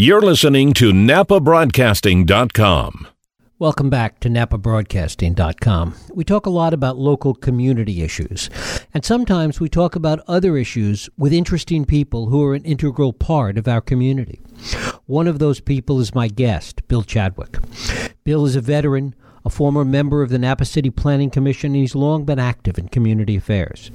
You're listening to NapaBroadcasting.com. Welcome back to NapaBroadcasting.com. We talk a lot about local community issues, and sometimes we talk about other issues with interesting people who are an integral part of our community. One of those people is my guest, Bill Chadwick. Bill is a veteran a former member of the Napa City Planning Commission, and he's long been active in community affairs.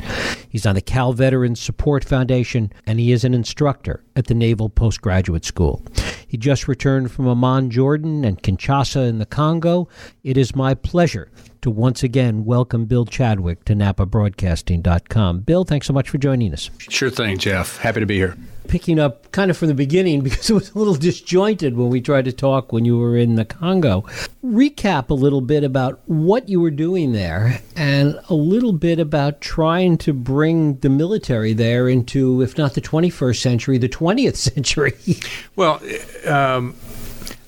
He's on the Cal Veterans Support Foundation, and he is an instructor at the Naval Postgraduate School. He just returned from Amman, Jordan, and Kinshasa in the Congo. It is my pleasure to once again welcome Bill Chadwick to NapaBroadcasting.com. Bill, thanks so much for joining us. Sure thing, Jeff. Happy to be here picking up kind of from the beginning because it was a little disjointed when we tried to talk when you were in the Congo. Recap a little bit about what you were doing there and a little bit about trying to bring the military there into, if not the 21st century, the 20th century. well, um,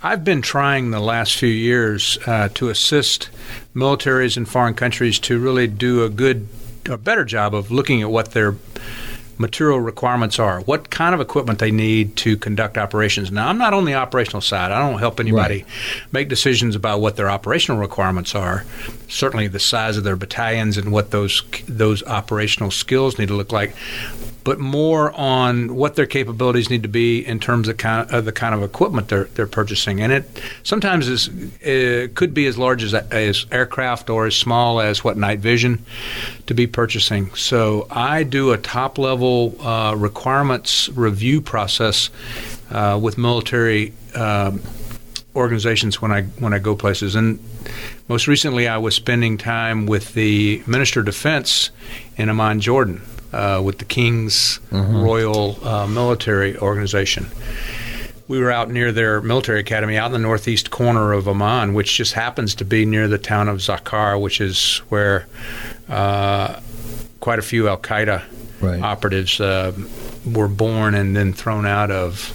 I've been trying the last few years uh, to assist militaries in foreign countries to really do a good, a better job of looking at what their material requirements are, what kind of equipment they need to conduct operations. Now, I'm not on the operational side. I don't help anybody right. make decisions about what their operational requirements are. Certainly, the size of their battalions and what those those operational skills need to look like but more on what their capabilities need to be in terms of, kind of, the kind of equipment they're they're purchasing. And it sometimes is it could be as large as as aircraft or as small as what night vision to be purchasing. So I do a top level uh, requirements review process uh, with military. Um, organizations when I when I go places. And most recently, I was spending time with the Minister of Defense in Amman, Jordan, uh, with the King's mm-hmm. Royal uh, Military Organization. We were out near their military academy out in the northeast corner of Amman, which just happens to be near the town of Zakar, which is where uh, quite a few Al Qaeda right. operatives uh, were born and then thrown out of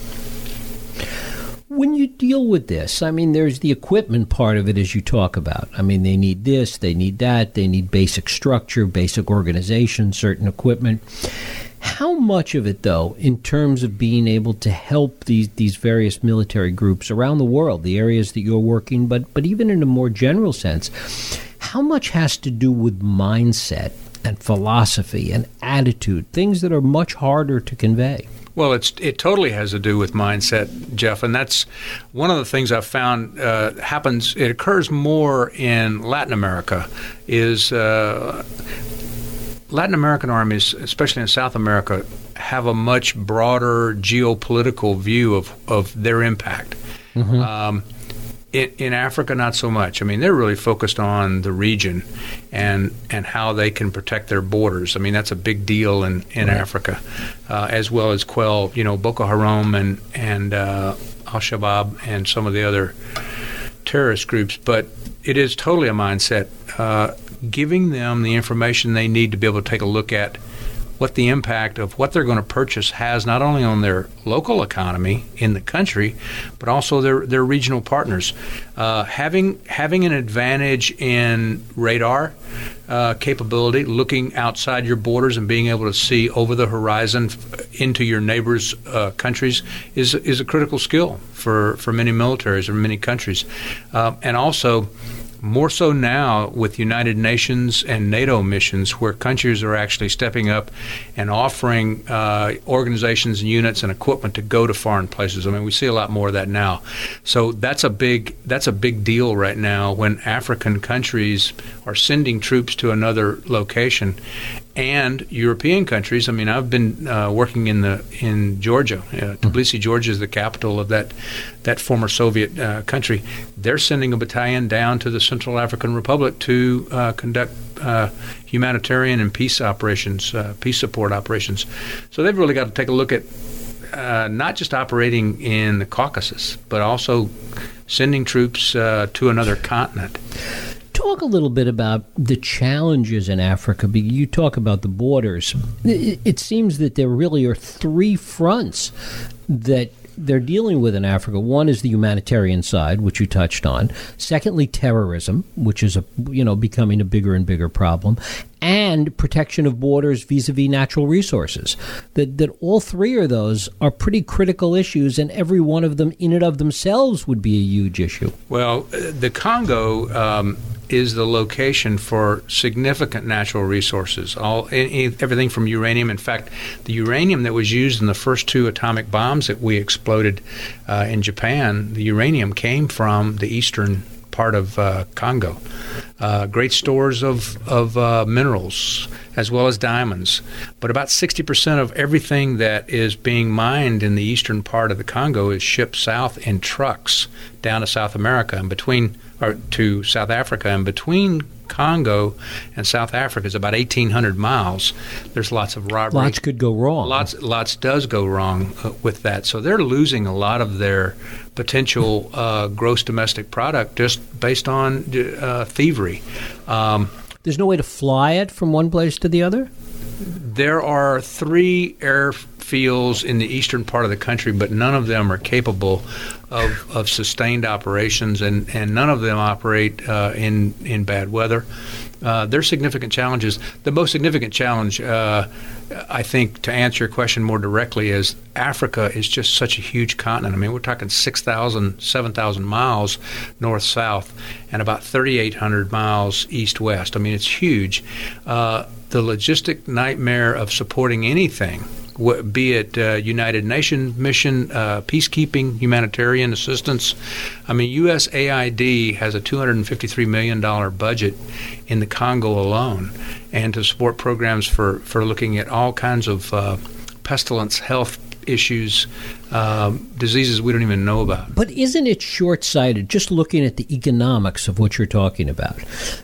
when you deal with this, I mean, there's the equipment part of it as you talk about. I mean, they need this, they need that, they need basic structure, basic organization, certain equipment. How much of it, though, in terms of being able to help these, these various military groups around the world, the areas that you're working, but, but even in a more general sense, how much has to do with mindset and philosophy and attitude, things that are much harder to convey? Well, it's it totally has to do with mindset, Jeff, and that's one of the things I've found uh, happens. It occurs more in Latin America. Is uh, Latin American armies, especially in South America, have a much broader geopolitical view of of their impact. Mm-hmm. Um, in, in, Africa, not so much. I mean, they're really focused on the region and and how they can protect their borders. I mean, that's a big deal in in right. Africa, uh, as well as quell you know Boko Haram and and uh, Al Shabaab and some of the other terrorist groups. But it is totally a mindset. Uh, giving them the information they need to be able to take a look at what the impact of what they're going to purchase has not only on their local economy in the country, but also their, their regional partners. Uh, having having an advantage in radar uh, capability, looking outside your borders and being able to see over the horizon into your neighbors' uh, countries is is a critical skill for, for many militaries or many countries, uh, and also more so now with United Nations and NATO missions, where countries are actually stepping up and offering uh, organizations and units and equipment to go to foreign places. I mean, we see a lot more of that now. So that's a big that's a big deal right now when African countries are sending troops to another location, and European countries. I mean, I've been uh, working in the in Georgia. Uh, Tbilisi, Georgia, is the capital of that that former Soviet uh, country. They're sending a battalion down to the Central African Republic to uh, conduct uh, humanitarian and peace operations, uh, peace support operations. So they've really got to take a look at. not just operating in the Caucasus, but also sending troops to another continent talk a little bit about the challenges in Africa. You talk about the borders. It seems that there really are three fronts that they're dealing with in Africa. One is the humanitarian side, which you touched on. Secondly, terrorism, which is a you know becoming a bigger and bigger problem, and protection of borders vis-a-vis natural resources. That that all three of those are pretty critical issues, and every one of them in and of themselves would be a huge issue. Well, uh, the Congo. Um, is the location for significant natural resources. All everything from uranium. In fact, the uranium that was used in the first two atomic bombs that we exploded uh, in Japan, the uranium came from the eastern part of uh, Congo. Uh, great stores of, of uh, minerals as well as diamonds. But about 60% of everything that is being mined in the eastern part of the Congo is shipped south in trucks down to South America. And between or to South Africa, and between Congo and South Africa is about 1,800 miles. There's lots of robbery. Lots could go wrong. Lots, lots does go wrong uh, with that. So they're losing a lot of their potential uh, gross domestic product just based on uh, thievery. Um, There's no way to fly it from one place to the other. There are three airfields in the eastern part of the country, but none of them are capable of, of sustained operations, and, and none of them operate uh, in in bad weather. Uh, there's significant challenges. The most significant challenge, uh, I think, to answer your question more directly, is Africa is just such a huge continent. I mean, we're talking 6,000, 7,000 miles north south, and about 3,800 miles east west. I mean, it's huge. Uh, the logistic nightmare of supporting anything be it uh, United Nations mission, uh, peacekeeping, humanitarian assistance. I mean, USAID has a $253 million budget in the Congo alone, and to support programs for, for looking at all kinds of uh, pestilence, health issues, um, diseases we don't even know about. But isn't it short sighted, just looking at the economics of what you're talking about,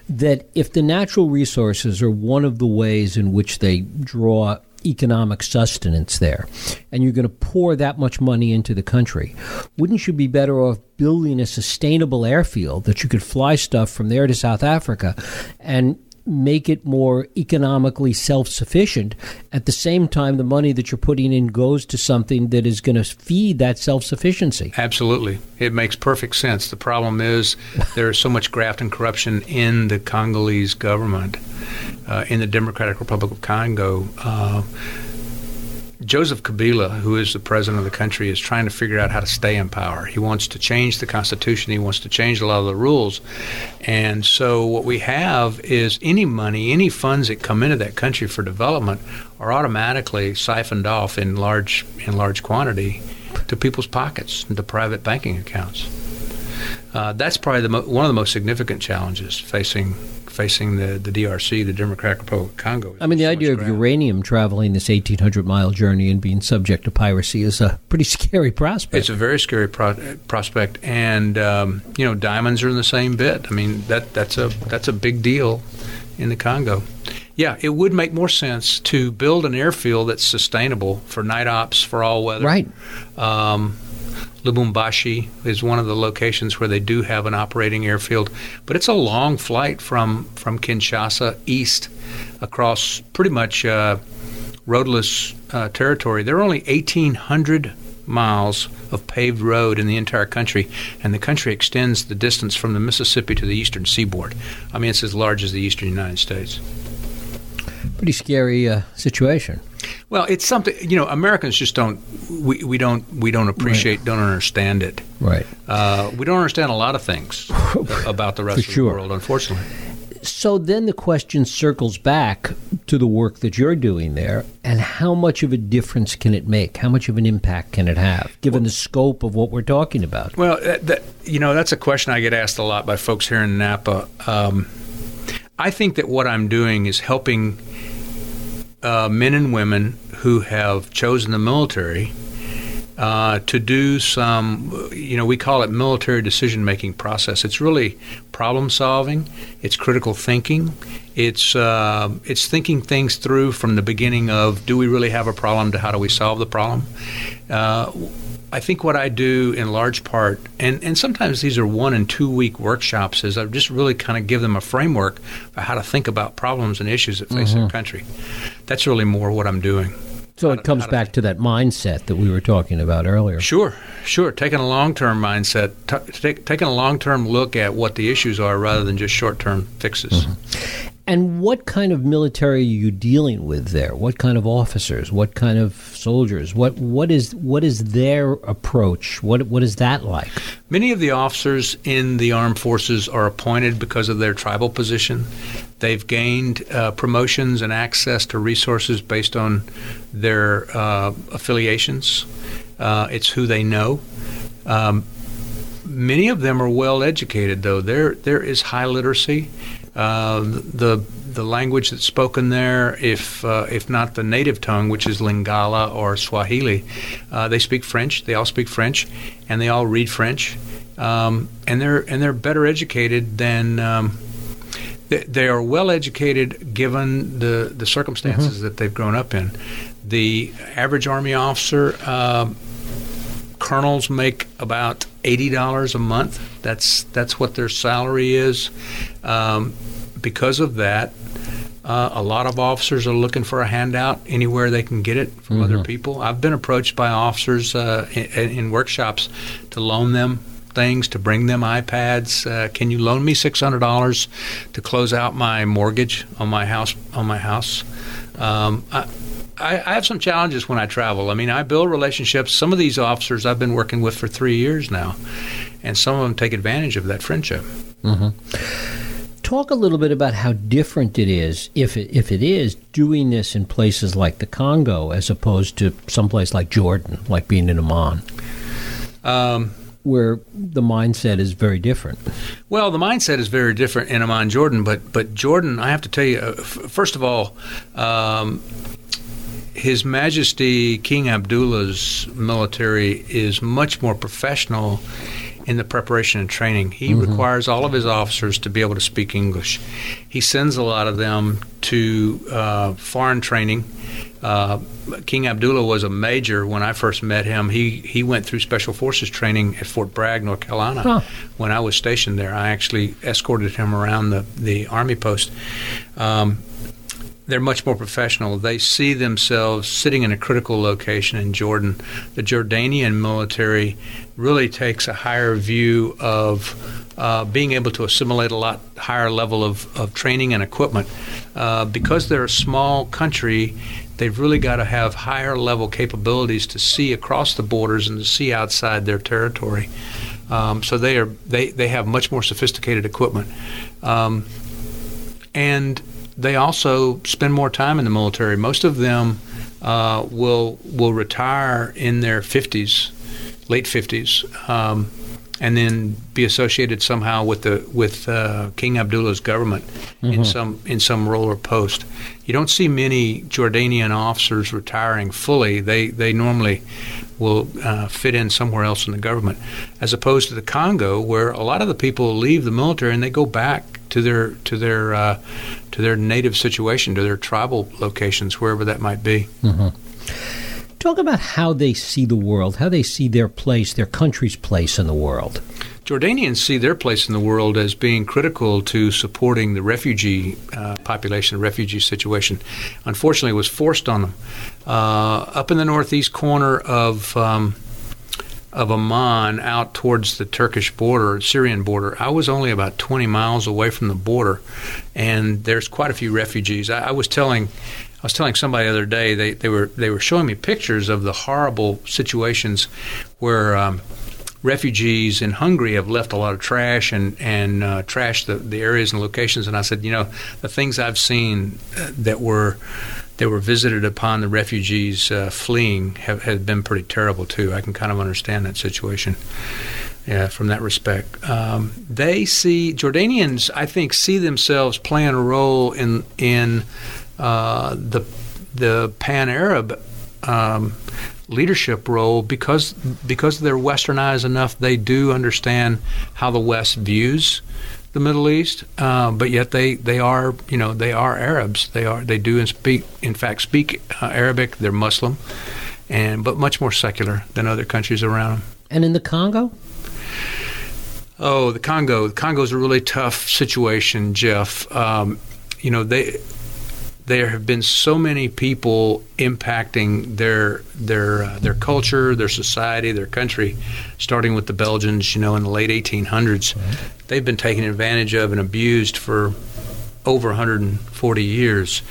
that if the natural resources are one of the ways in which they draw economic sustenance there, and you're going to pour that much money into the country, wouldn't you be better off building a sustainable airfield that you could fly stuff from there to South Africa and make it more economically self sufficient. At the same time, the money that you're putting in goes to something that is going to feed that self sufficiency. Absolutely. It makes perfect sense. The problem is there is so much graft and corruption in the Congolese government uh, in the Democratic Republic of Congo. Uh, Joseph Kabila, who is the president of the country, is trying to figure out how to stay in power. He wants to change the constitution. He wants to change a lot of the rules. And so, what we have is any money, any funds that come into that country for development are automatically siphoned off in large in large quantity to people's pockets, into private banking accounts. Uh, that's probably mo- one of the most significant challenges facing facing the, the DRC, the Democratic Republic of Congo. I mean, the so idea of uranium traveling this 1,800 mile journey and being subject to piracy is a pretty scary prospect. It's a very scary pro- prospect, and um, you know, diamonds are in the same bit. I mean, that that's a that's a big deal in the Congo. Yeah, it would make more sense to build an airfield that's sustainable for night ops for all weather. Right. Um, Lubumbashi is one of the locations where they do have an operating airfield, but it's a long flight from from Kinshasa east across pretty much uh, roadless uh, territory. There are only 1,800 miles of paved road in the entire country, and the country extends the distance from the Mississippi to the eastern seaboard. I mean, it's as large as the eastern United States. Pretty scary uh, situation. Well, it's something you know. Americans just don't we, we don't we don't appreciate, right. don't understand it. Right. Uh, we don't understand a lot of things about the rest of the world, unfortunately. So then the question circles back to the work that you're doing there, and how much of a difference can it make? How much of an impact can it have, given well, the scope of what we're talking about? Well, that, that, you know, that's a question I get asked a lot by folks here in Napa. Um, I think that what I'm doing is helping uh, men and women who have chosen the military uh, to do some, you know, we call it military decision making process. It's really problem solving, it's critical thinking, it's uh, it's thinking things through from the beginning of do we really have a problem to how do we solve the problem. Uh, I think what I do in large part, and, and sometimes these are one and two week workshops, is I just really kind of give them a framework for how to think about problems and issues that face mm-hmm. their country. That's really more what I'm doing. So it comes back to that mindset that we were talking about earlier. Sure, sure. Taking a long term mindset, t- take, taking a long term look at what the issues are rather than just short term fixes. Mm-hmm. And what kind of military are you dealing with there? What kind of officers? What kind of soldiers? What what is what is their approach? What what is that like? Many of the officers in the armed forces are appointed because of their tribal position. They've gained uh, promotions and access to resources based on their uh, affiliations. Uh, it's who they know. Um, many of them are well educated, though. There there is high literacy. Uh, the the language that's spoken there, if uh, if not the native tongue, which is Lingala or Swahili, uh, they speak French. They all speak French, and they all read French, um, and they're and they're better educated than. Um, they, they are well educated given the the circumstances mm-hmm. that they've grown up in. The average Army officer uh, colonels make about eighty dollars a month. That's that's what their salary is. Um, because of that, uh, a lot of officers are looking for a handout anywhere they can get it from mm-hmm. other people. I've been approached by officers uh, in, in, workshops to loan them things, to bring them iPads. Uh, can you loan me six hundred dollars to close out my mortgage on my house? On my house. Um, I, I, have some challenges when I travel. I mean, I build relationships. Some of these officers I've been working with for three years now, and some of them take advantage of that friendship. Mm-hmm. Talk a little bit about how different it is, if it, if it is, doing this in places like the Congo as opposed to someplace like Jordan, like being in Amman. Um, where the mindset is very different. Well, the mindset is very different in Amman, Jordan, but but Jordan, I have to tell you, uh, f- first of all, um, his Majesty King Abdullah's military is much more professional in the preparation and training. He mm-hmm. requires all of his officers to be able to speak English. He sends a lot of them to uh, foreign training. Uh, King Abdullah was a major when I first met him. He he went through Special Forces training at Fort Bragg, North Carolina. Huh. When I was stationed there, I actually escorted him around the the army post. Um, they're much more professional. They see themselves sitting in a critical location in Jordan. The Jordanian military really takes a higher view of uh, being able to assimilate a lot higher level of, of training and equipment. Uh, because they're a small country, they've really got to have higher level capabilities to see across the borders and to see outside their territory. Um, so they are they, they have much more sophisticated equipment. Um, and they also spend more time in the military. Most of them uh, will will retire in their 50s, late 50s, um, and then be associated somehow with the with uh, King Abdullah's government mm-hmm. in some in some role or post. You don't see many Jordanian officers retiring fully. They they normally will uh, fit in somewhere else in the government, as opposed to the Congo, where a lot of the people leave the military and they go back to their to their uh, to their native situation, to their tribal locations, wherever that might be. Mm-hmm. Talk about how they see the world, how they see their place, their country's place in the world. Jordanians see their place in the world as being critical to supporting the refugee uh, population, the refugee situation. Unfortunately, it was forced on them. Uh, up in the northeast corner of um, of Amman, out towards the Turkish border, Syrian border, I was only about 20 miles away from the border, and there's quite a few refugees. I, I was telling I was telling somebody the other day they, they were they were showing me pictures of the horrible situations where um, refugees in Hungary have left a lot of trash and and uh, trashed the, the areas and locations. And I said, you know, the things I've seen uh, that were that were visited upon the refugees uh, fleeing have, have been pretty terrible too. I can kind of understand that situation. Yeah, from that respect, um, they see Jordanians. I think see themselves playing a role in in uh, the the pan Arab um, leadership role because because they're westernized enough. They do understand how the West views the Middle East, uh, but yet they, they are you know they are Arabs. They are they do and speak in fact speak uh, Arabic. They're Muslim, and but much more secular than other countries around them. And in the Congo. Oh, the Congo. The Congo is a really tough situation, Jeff. Um, you know they there have been so many people impacting their their uh, their culture, their society, their country, starting with the Belgians, you know, in the late 1800s. Right. They've been taken advantage of and abused for over 140 years.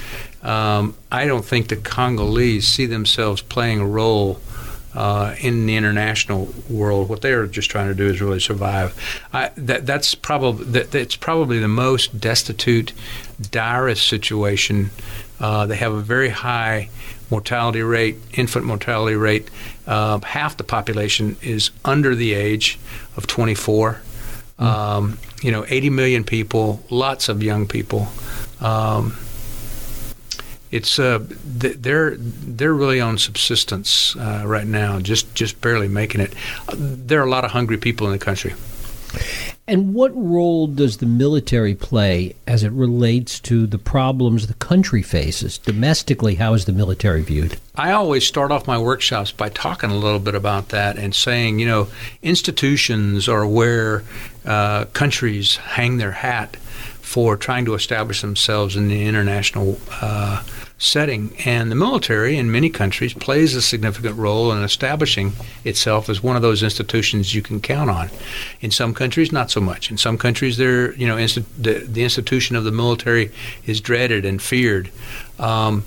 Um, I don't think the Congolese see themselves playing a role uh, in the international world. What they're just trying to do is really survive. I, that, that's probably that, that's probably the most destitute, direst situation. Uh, they have a very high mortality rate, infant mortality rate. Uh, half the population is under the age of 24. Mm. Um, you know, 80 million people, lots of young people. Um, it's uh, they're they're really on subsistence uh, right now, just just barely making it. There are a lot of hungry people in the country. And what role does the military play as it relates to the problems the country faces domestically? How is the military viewed? I always start off my workshops by talking a little bit about that and saying, you know, institutions are where uh, countries hang their hat for trying to establish themselves in the international uh, setting. And the military in many countries plays a significant role in establishing itself as one of those institutions you can count on. In some countries, not so much. In some countries, you know, the, the, institution of the military is dreaded and feared. Um,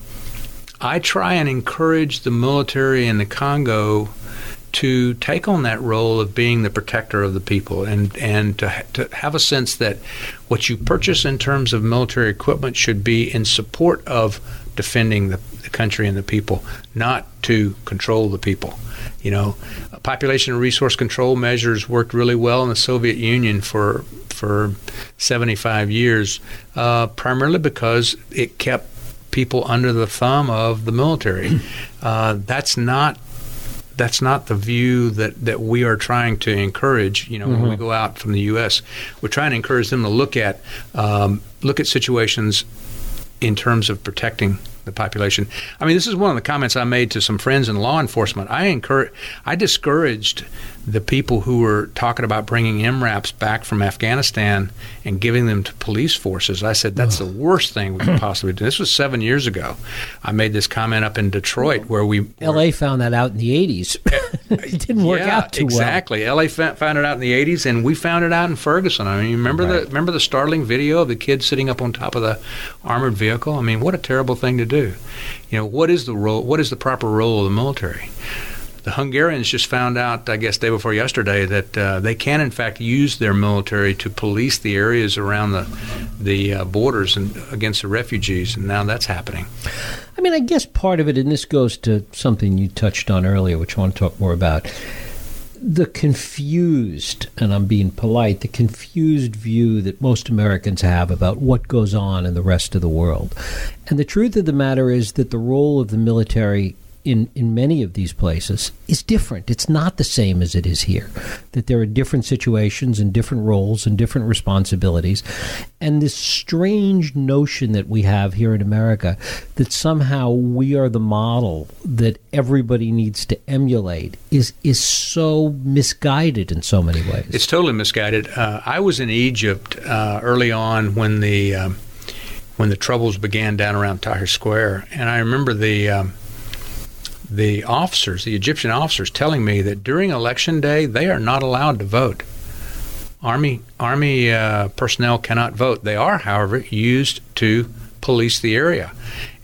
I try and encourage the military in the Congo to take on that role of being the protector of the people and, and to, to have a sense that what you purchase in terms of military equipment should be in support of defending the, the country and the people, not to control the people. You know, population and resource control measures worked really well in the Soviet Union for for 75 years, uh, primarily because it kept people under the thumb of the military. Uh, that's not that's not the view that, that we are trying to encourage. You know, mm-hmm. when we mm-hmm. go out from the U.S., we're trying to encourage them to look at um, look at situations in terms of protecting the population. I mean, this is one of the comments I made to some friends in law enforcement. I encourage, I discouraged the people who were talking about bringing MRAPs back from Afghanistan and giving them to police forces. I said that's the worst thing we could possibly do. This was seven years ago. I made this comment up in Detroit where we L.A. found that out in the '80s. it didn't work yeah, out too exactly. well. Exactly. L.A. found it out in the '80s, and we found it out in Ferguson. I mean, remember right. the remember the startling video of the kid sitting up on top of the armored vehicle? I mean, what a terrible thing to do. You know, what is the role? What is the proper role of the military? The Hungarians just found out, I guess, day before yesterday, that uh, they can, in fact, use their military to police the areas around the the uh, borders and against the refugees, and now that's happening. I mean, I guess part of it, and this goes to something you touched on earlier, which I want to talk more about. The confused, and I'm being polite, the confused view that most Americans have about what goes on in the rest of the world. And the truth of the matter is that the role of the military in, in many of these places is different. It's not the same as it is here. That there are different situations and different roles and different responsibilities. And this strange notion that we have here in America that somehow we are the model that everybody needs to emulate is is so misguided in so many ways. It's totally misguided. Uh, I was in Egypt uh, early on when the um, when the troubles began down around Tahrir Square, and I remember the um, the officers, the Egyptian officers, telling me that during election day they are not allowed to vote. Army army uh, personnel cannot vote. They are, however, used to police the area,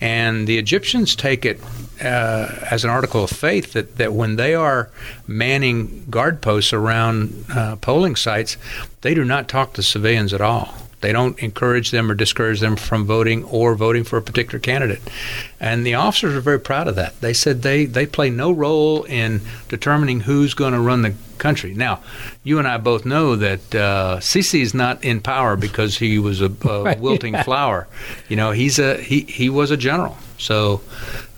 and the Egyptians take it uh, as an article of faith that, that when they are manning guard posts around uh, polling sites, they do not talk to civilians at all. They don't encourage them or discourage them from voting or voting for a particular candidate. And the officers are very proud of that. They said they, they play no role in determining who's going to run the country. Now, you and I both know that uh, Sisi is not in power because he was a, a wilting yeah. flower. You know, he's a he, he was a general. So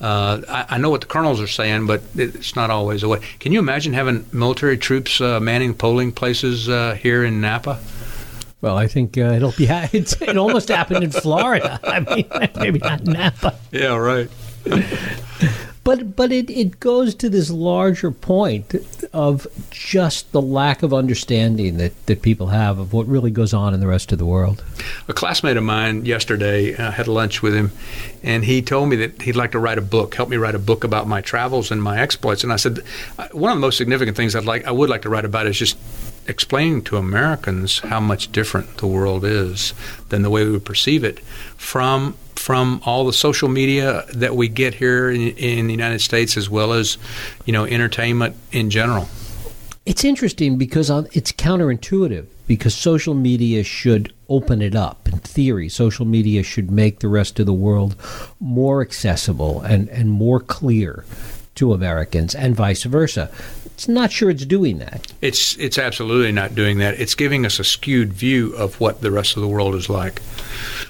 uh, I, I, know what the colonels are saying, but it's not always the way. Can you imagine having military troops uh, manning polling places uh, here in Napa? Well, I think uh, it'll be. It's, it almost happened in Florida. I mean, maybe not Napa. Yeah, right. But but it, it goes to this larger point of just the lack of understanding that, that people have of what really goes on in the rest of the world. A classmate of mine yesterday uh, had lunch with him, and he told me that he'd like to write a book, help me write a book about my travels and my exploits. And I said, uh, one of the most significant things I'd like, I would like to write about is just explaining to Americans how much different the world is than the way we perceive it from from all the social media that we get here in, in the United States, as well as you know entertainment in general. It's interesting because it's counterintuitive because social media should open it up. In theory, social media should make the rest of the world more accessible and, and more clear to Americans and vice versa. It's not sure it's doing that. It's it's absolutely not doing that. It's giving us a skewed view of what the rest of the world is like.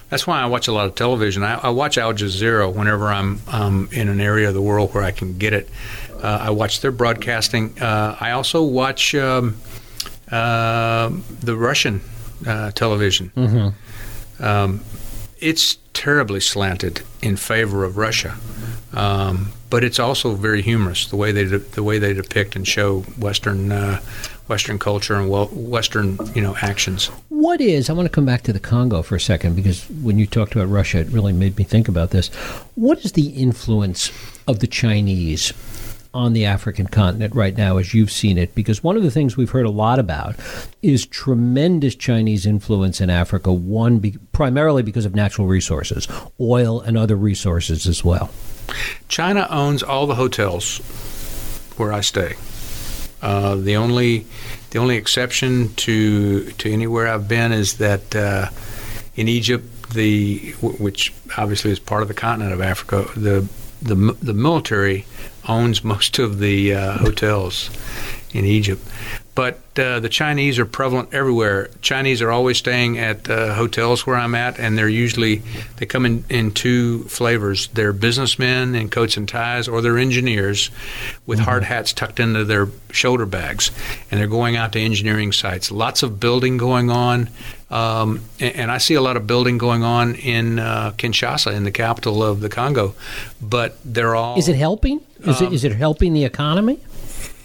That's why I watch a lot of television. I, I watch Al Jazeera whenever I'm um, in an area of the world where I can get it. Uh, I watch their broadcasting. Uh, I also watch um, uh, the Russian uh, television. Mm-hmm. Um, it's terribly slanted in favor of Russia, um, but it's also very humorous the way they de- the way they depict and show Western uh, Western culture and Western you know actions. What is? I want to come back to the Congo for a second because when you talked about Russia, it really made me think about this. What is the influence of the Chinese on the African continent right now as you've seen it? Because one of the things we've heard a lot about is tremendous Chinese influence in Africa, one be, primarily because of natural resources, oil and other resources as well. China owns all the hotels where I stay. Uh, the only the only exception to to anywhere I've been is that uh, in Egypt, the which obviously is part of the continent of Africa, the the the military owns most of the uh, hotels in Egypt. But uh, the Chinese are prevalent everywhere. Chinese are always staying at uh, hotels where I'm at, and they're usually they come in, in two flavors. They're businessmen in coats and ties, or they're engineers with mm-hmm. hard hats tucked into their shoulder bags, and they're going out to engineering sites. Lots of building going on, um, and, and, I see a lot of building going on in uh, Kinshasa, in the capital of the Congo. But they're all. Is it helping? Is um, it is it helping the economy?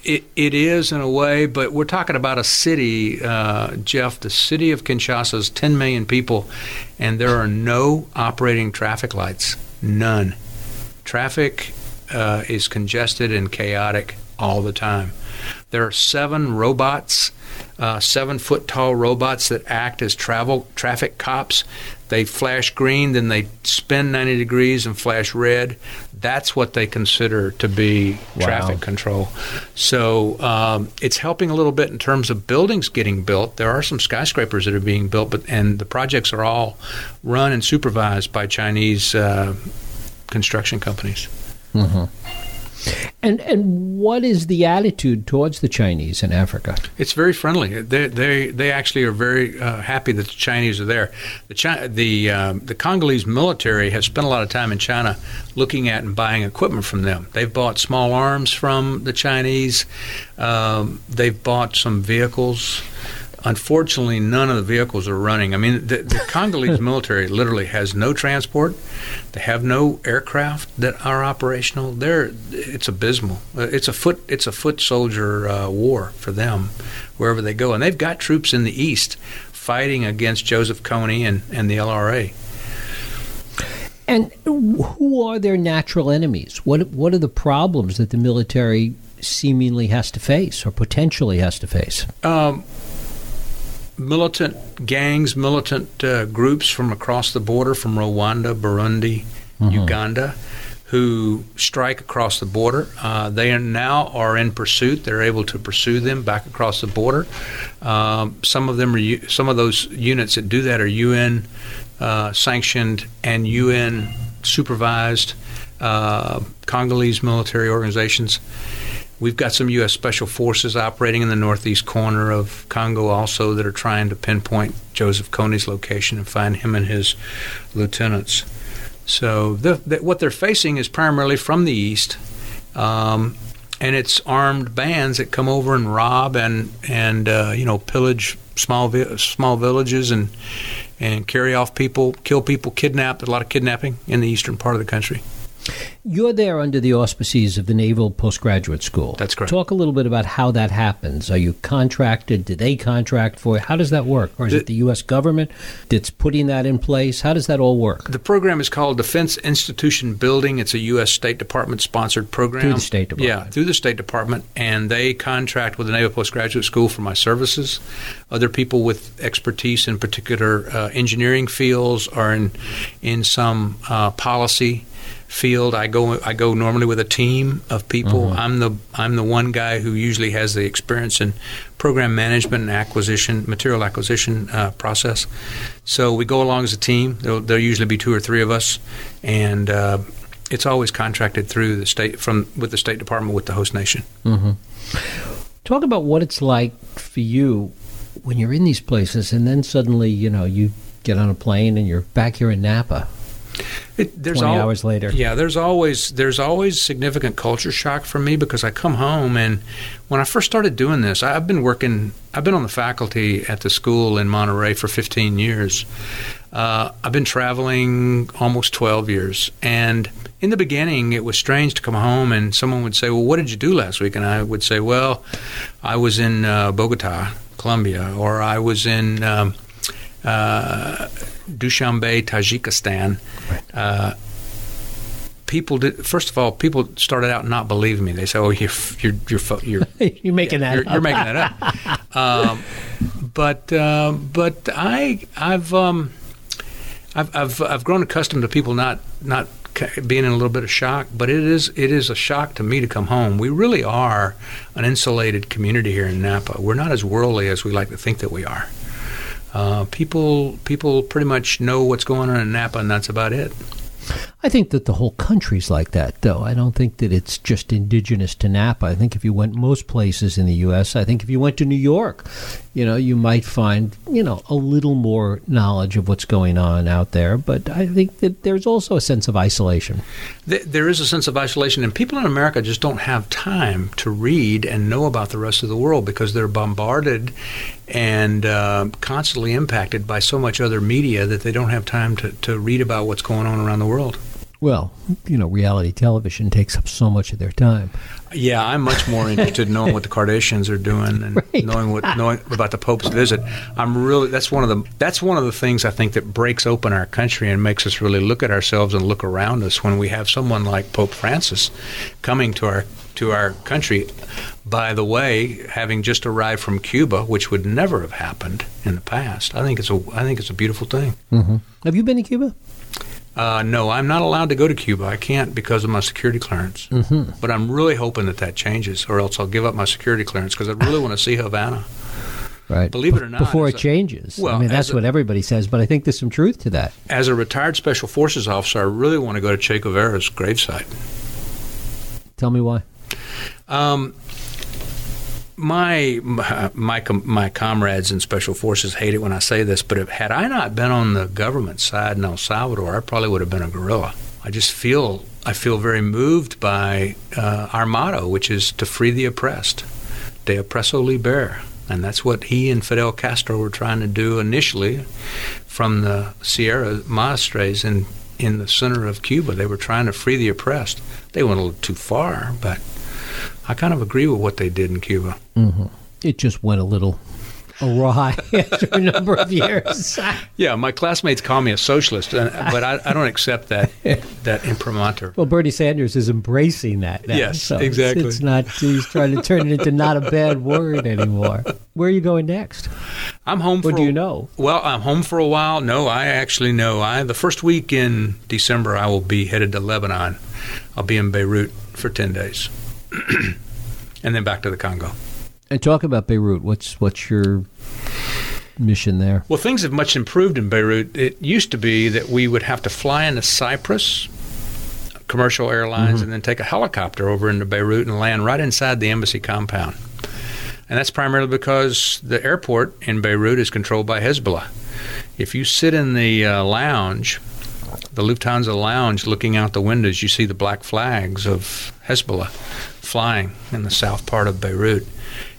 It, it is in a way, but we're talking about a city, uh, Jeff. The city of Kinshasa is 10 million people, and there are no operating traffic lights. None. Traffic uh, is congested and chaotic all the time. There are seven robots, uh, seven foot tall robots that act as travel traffic cops. They flash green, then they spin 90 degrees and flash red. That's what they consider to be wow. traffic control. So um, it's helping a little bit in terms of buildings getting built. There are some skyscrapers that are being built, but and the projects are all run and supervised by Chinese uh, construction companies. Mm-hmm. And and what is the attitude towards the Chinese in Africa? It's very friendly. They they, they actually are very uh, happy that the Chinese are there. The China, the um, the Congolese military has spent a lot of time in China looking at and buying equipment from them. They've bought small arms from the Chinese. Um, they've bought some vehicles. Unfortunately, none of the vehicles are running. I mean, the, the Congolese military literally has no transport. They have no aircraft that are operational. They're, it's abysmal. Uh, it's a foot it's a foot soldier uh, war for them wherever they go, and they've got troops in the east fighting against Joseph Kony and, and the LRA. And who are their natural enemies? What what are the problems that the military seemingly has to face or potentially has to face? Um, militant gangs, militant uh, groups from across the border, from Rwanda, Burundi, mm-hmm. Uganda, who strike across the border. Uh, they are now are in pursuit. They're able to pursue them back across the border. Um, some of them are some of those units that do that are UN uh, sanctioned and UN supervised uh, Congolese military organizations. We've got some U.S. Special Forces operating in the northeast corner of Congo also that are trying to pinpoint Joseph Kony's location and find him and his lieutenants. So the, the, what they're facing is primarily from the east, um, and it's armed bands that come over and rob and and uh, you know pillage small vi- small villages and and carry off people, kill people, kidnap. a lot of kidnapping in the eastern part of the country. You're there under the auspices of the Naval Postgraduate School. That's correct. Talk a little bit about how that happens. Are you contracted? Do they contract for it? How does that work? Or is The- it the U.S. government that's putting that in place? How does that all work? The program is called Defense Institution Building. It's a U.S. State Department sponsored program. Through the State Department. Yeah, through the State Department. And they contract with the Naval Postgraduate School for my services. Other people with expertise in particular uh, engineering fields or in, in some uh, policy field. I go I go normally with a team of people. I'm the I'm the one guy who usually has the experience in program management and acquisition, material acquisition uh, process. So we go along as a team. There'll, there'll usually be two or three of us, and uh, it's always contracted through the state from with the State Department with the host nation. Talk about what it's like for you when you're in these places and then suddenly, you know, you get on a plane and you're back here in Napa It, there's 20 al- hours later. Yeah, there's always there's always significant culture shock for me because I come home and when I first started doing this, I- I've been working. I've been on the faculty at the school in Monterey for 15 years. Uh, I've been traveling almost 12 years, and in the beginning, it was strange to come home and someone would say, "Well, what did you do last week?" And I would say, "Well, I was in uh, Bogota, Colombia, or I was in." Um, uh, Dushanbe, Tajikistan. Uh, people did. First of all, people started out not believing me. They say, "Oh, you're you're you're you're, you're making that you're, up. you're making that up." um, but uh, but I I've um, I've, I've I've grown accustomed to people not not being in a little bit of shock. But it is it is a shock to me to come home. We really are an insulated community here in Napa. We're not as worldly as we like to think that we are. Uh, people people pretty much know what's going on in Napa, and that's about it. I think that the whole country's like that, though. I don't think that it's just indigenous to Napa. I think if you went most places in the U.S., I think if you went to New York, you know, you might find, you know, a little more knowledge of what's going on out there. But I think that there's also a sense of isolation. There is a sense of isolation, and people in America just don't have time to read and know about the rest of the world because they're bombarded and uh, constantly impacted by so much other media that they don't have time to, to read about what's going on around the world. Well, you know, reality television takes up so much of their time. Yeah, I'm much more interested in knowing what the Kardashians are doing and Right. knowing what knowing about the Pope's visit. I'm really that's one of the that's one of the things I think that breaks open our country and makes us really look at ourselves and look around us when we have someone like Pope Francis coming to our to our country. By the way, having just arrived from Cuba, which would never have happened in the past, I think it's a I think it's a beautiful thing. Mm-hmm. Have you been to Cuba? Uh, no, I'm not allowed to go to Cuba. I can't because of my security clearance. Mm-hmm. But I'm really hoping that that changes, or else I'll give up my security clearance because I really want to see Havana. Right. Believe it or not, Before it a- changes. Well, I mean, that's a- what everybody says, but I think there's some truth to that. As a retired special forces officer, I really want to go to Che Guevara's gravesite. Tell me why. Um, my my my, comrades in special forces hate it when I say this, but if, had I not been on the government side in El Salvador, I probably would have been a guerrilla. I just feel I feel very moved by uh, our motto, which is to free the oppressed, de oppresso liber, and that's what he and Fidel Castro were trying to do initially from the Sierra Madres in in the center of Cuba. They were trying to free the oppressed. They went a little too far, but I kind of agree with what they did in Cuba. Mm-hmm. It just went a little awry after a number of years. Yeah, my classmates call me a socialist, and- but I, I don't accept that that imprimatur. Well, Bernie Sanders is embracing that. Now, Yes, so exactly. It's, not. He's trying to turn it into not a bad word anymore. Where are you going next? I'm home for What do you know? Well, I'm home for a while. No, I actually know. I the first week in December, I will be headed to Lebanon. I'll be in Beirut for ten days, and then back to the Congo. And talk about Beirut. What's what's your mission there? Well, things have much improved in Beirut. It used to be that we would have to fly into Cyprus, commercial airlines, and then take a helicopter over into Beirut and land right inside the embassy compound. And that's primarily because the airport in Beirut is controlled by Hezbollah. If you sit in the uh, lounge, the Lufthansa lounge, looking out the windows, you see the black flags of Hezbollah flying in the south part of Beirut.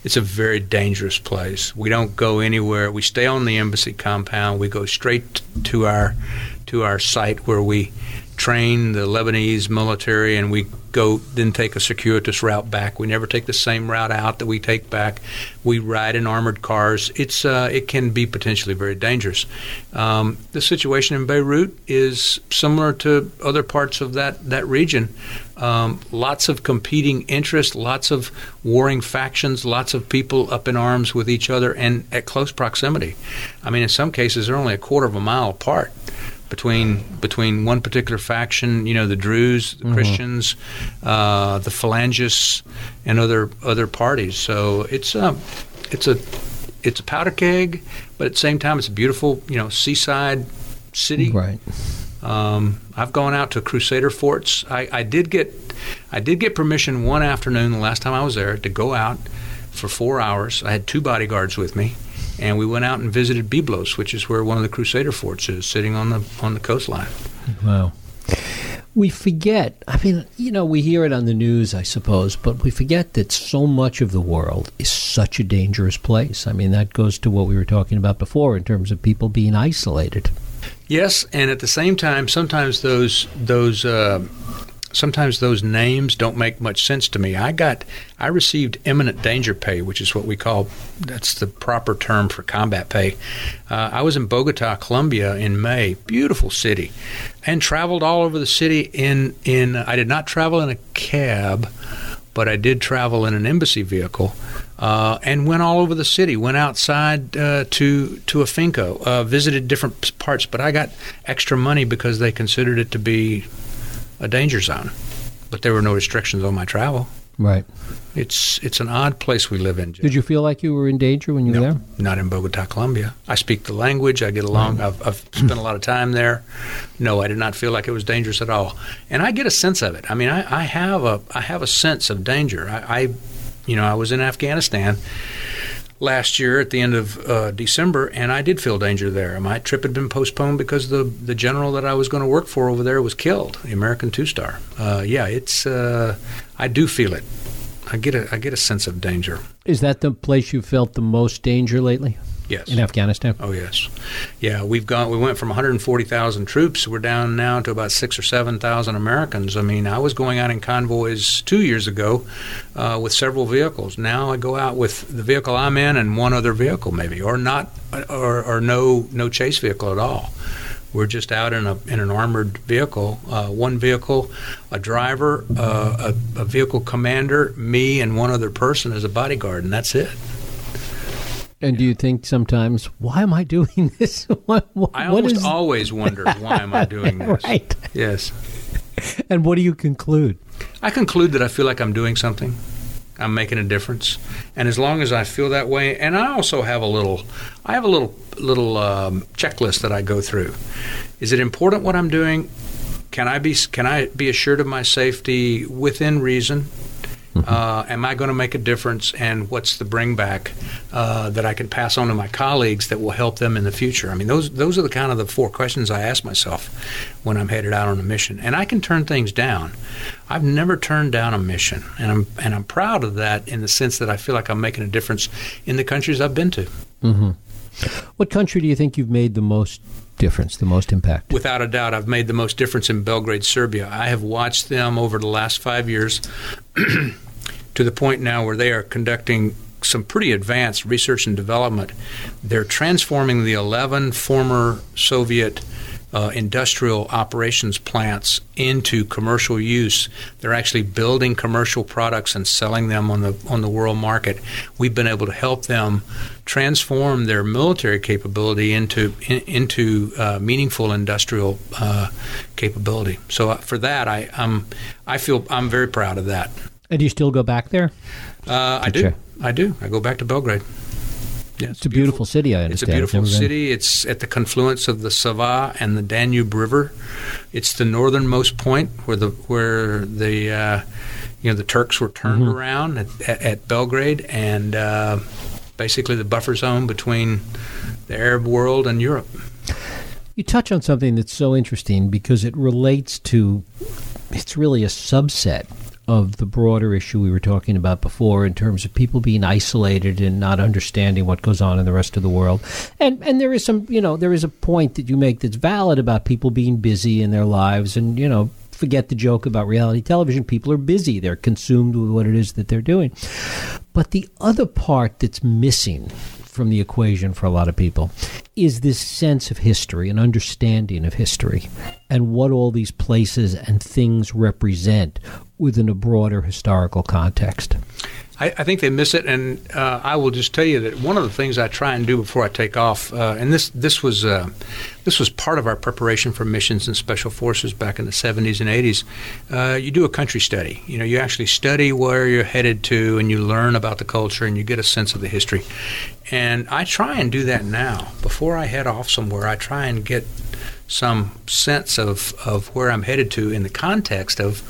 It's a very dangerous place. We don't go anywhere. We stay on the embassy compound. We go straight to our to our site where we train the Lebanese military, and we go then take a circuitous route back. We never take the same route out that we take back. We ride in armored cars. It's uh, it can be potentially very dangerous. Um, the situation in Beirut is similar to other parts of that that region. Um, lots of competing interests, lots of warring factions, lots of people up in arms with each other, and at close proximity. I mean, in some cases, they're only a quarter of a mile apart between between one particular faction, you know, the Druze, the mm-hmm. Christians, uh, the Phalangists, and other other parties. So it's a it's a it's a powder keg, but at the same time, it's a beautiful, you know, seaside city. Right. Um, I've gone out to Crusader forts. I, I did get I did get permission one afternoon the last time I was there to go out for four hours. I had two bodyguards with me and we went out and visited Byblos, which is where one of the Crusader forts is, sitting on the on the coastline. Wow. We forget. I mean, you know, we hear it on the news, I suppose, but we forget that so much of the world is such a dangerous place. I mean, that goes to what we were talking about before in terms of people being isolated. Yes, and at the same time, sometimes those those uh, sometimes those names don't make much sense to me. I got I received imminent danger pay, which is what we call that's the proper term for combat pay. Uh, I was in Bogota, Colombia in May, beautiful city, and traveled all over the city in in I did not travel in a cab, but I did travel in an embassy vehicle. Uh, and went all over the city. Went outside uh, to to a finca, uh, visited different parts. But I got extra money because they considered it to be a danger zone, but there were no restrictions on my travel. Right. It's it's an odd place we live in. Jim. Did you feel like you were in danger when you no, were there? Not in Bogota, Colombia. I speak the language. I get along. I've, I've spent a lot of time there. No, I did not feel like it was dangerous at all. And I get a sense of it. I mean, I, I have a I have a sense of danger. I, I you know, I was in Afghanistan last year at the end of uh, December, and I did feel danger there. My trip had been postponed because the the general that I was going to work for over there was killed, the American two star. Uh, yeah, it's uh, I do feel it. I get a I get a sense of danger. Is that the place you felt the most danger lately? Yes. In Afghanistan? Oh, yes. Yeah, we've gone. We went from 140,000 troops. We're down now to about six or 7,000 Americans. I mean, I was going out in convoys two years ago uh, with several vehicles. Now I go out with the vehicle I'm in and one other vehicle, maybe, or not, or, or no, no chase vehicle at all. We're just out in a in an armored vehicle, uh, one vehicle, a driver, uh, a, a vehicle commander, me, and one other person as a bodyguard, and that's it. And do you think sometimes, why am I doing this? what, what, I almost is... always wonder, why am I doing this? right. Yes. And what do you conclude? I conclude that I feel like I'm doing something. I'm making a difference, and as long as I feel that way, and I also have a little, I have a little little um, checklist that I go through. Is it important what I'm doing? Can I be can I be assured of my safety within reason? Mm-hmm. Uh, am I going to make a difference? And what's the bring back uh, that I can pass on to my colleagues that will help them in the future? I mean, those those are the kind of the four questions I ask myself when I'm headed out on a mission. And I can turn things down. I've never turned down a mission, and I'm and I'm proud of that in the sense that I feel like I'm making a difference in the countries I've been to. Mm-hmm. What country do you think you've made the most difference, the most impact? Without a doubt, I've made the most difference in Belgrade, Serbia. I have watched them over the last five years to the point now where they are conducting some pretty advanced research and development. They're transforming the 11 former Soviet uh, industrial operations plants into commercial use. They're actually building commercial products and selling them on the on the world market. We've been able to help them transform their military capability into in, into uh, meaningful industrial uh, capability. So uh, for that, I I'm, I feel I'm very proud of that. And do you still go back there? Uh, I do. I do. I go back to Belgrade. Yeah, it's, it's a beautiful, beautiful, city. I understand. It's a beautiful city. It's at the confluence of the Sava and the Danube River. It's the northernmost point where the where the uh, you know the Turks were turned mm-hmm. around at, at, at, Belgrade, and uh, basically the buffer zone between the Arab world and Europe. You touch on something that's so interesting because it relates to. It's really a subset of the broader issue we were talking about before in terms of people being isolated and not understanding what goes on in the rest of the world. And and there is some, you know, there is a point that you make that's valid about people being busy in their lives and, you know, forget the joke about reality television. People are busy. They're consumed with what it is that they're doing. But the other part that's missing from the equation for a lot of people is this sense of history, and understanding of history, and what all these places and things represent within a broader historical context. I, I, think they miss it, and uh, I will just tell you that one of the things I try and do before I take off, uh, and this this was uh, this was part of our preparation for missions and special forces back in the 70s and 80s. Uh, you do a country study. You know, you actually study where you're headed to, and you learn about the culture, and you get a sense of the history. And I try and do that now. Before I head off somewhere, I try and get some sense of, of where I'm headed to in the context of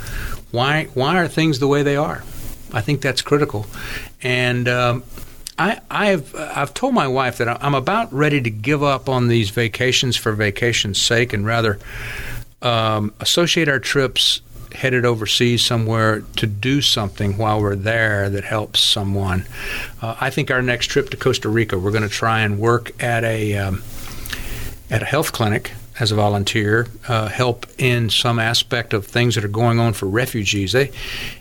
why why are things the way they are I think that's critical. And um, I, I've I've told my wife that I'm about ready to give up on these vacations for vacation's sake, and rather um, associate our trips headed overseas somewhere to do something while we're there that helps someone. Uh, I think our next trip to Costa Rica, we're going to try and work at a um, at a health clinic as a volunteer, uh, help in some aspect of things that are going on for refugees. They,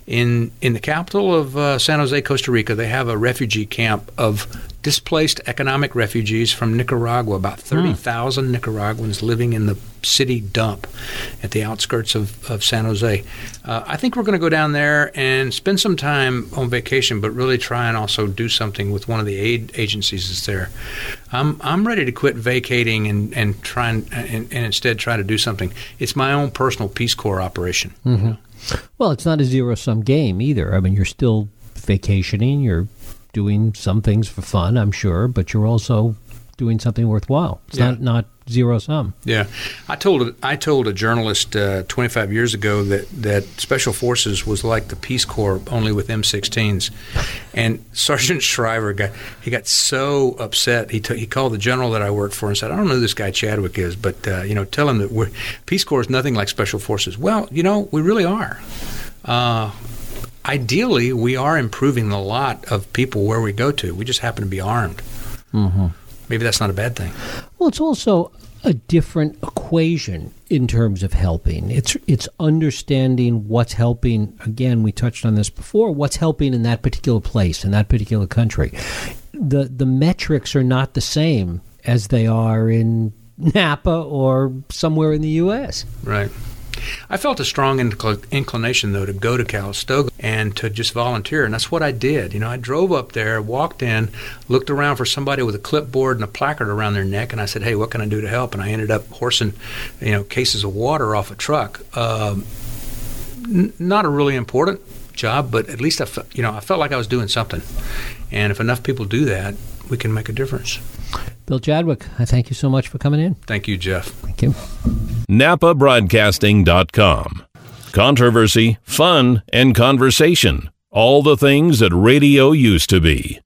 in in the capital of uh, San Jose, Costa Rica, they have a refugee camp of displaced economic refugees from Nicaragua, about hmm. 30,000 Nicaraguans living in the city dump at the outskirts of, of San Jose. Uh, I think we're going to go down there and spend some time on vacation, but really try and also do something with one of the aid agencies that's there. I'm, I'm ready to quit vacating and, and try and, and, and instead try to do something. It's my own personal Peace Corps operation. Mm-hmm. Well, it's not a zero sum game either. I mean, you're still vacationing, you're doing some things for fun, I'm sure, but you're also doing something worthwhile. It's yeah. not not zero sum. Yeah, I told I told a journalist uh, 25 years ago that that Special Forces was like the Peace Corps, only with M16s. And Sargent Shriver got he got so upset. He t- he called the general that I worked for and said, "I don't know who this guy Chadwick is, but uh, you know, tell him that we're, Peace Corps is nothing like Special Forces." Well, you know, we really are. Uh, ideally, we are improving the lot of people where we go to. We just happen to be armed. Mm-hmm. Maybe that's not a bad thing. Well, it's also a different equation in terms of helping. It's it's understanding what's helping. Again, we touched on this before. What's helping in that particular place in that particular country. The the metrics are not the same as they are in Napa or somewhere in the U.S. Right. I felt a strong incl- inclination, though, to go to Calistoga and to just volunteer, and that's what I did. You know, I drove up there, walked in, looked around for somebody with a clipboard and a placard around their neck, and I said, "Hey, what can I do to help?" And I ended up horsing, you know, cases of water off a truck. Um, n- not a really important job, but at least I, fe- you know, I felt like I was doing something. And if enough people do that, we can make a difference. Bill Chadwick, I thank you so much for coming in. Thank you, Jeff. Thank you. NapaBroadcasting.com. Controversy, fun, and conversation. All the things that radio used to be.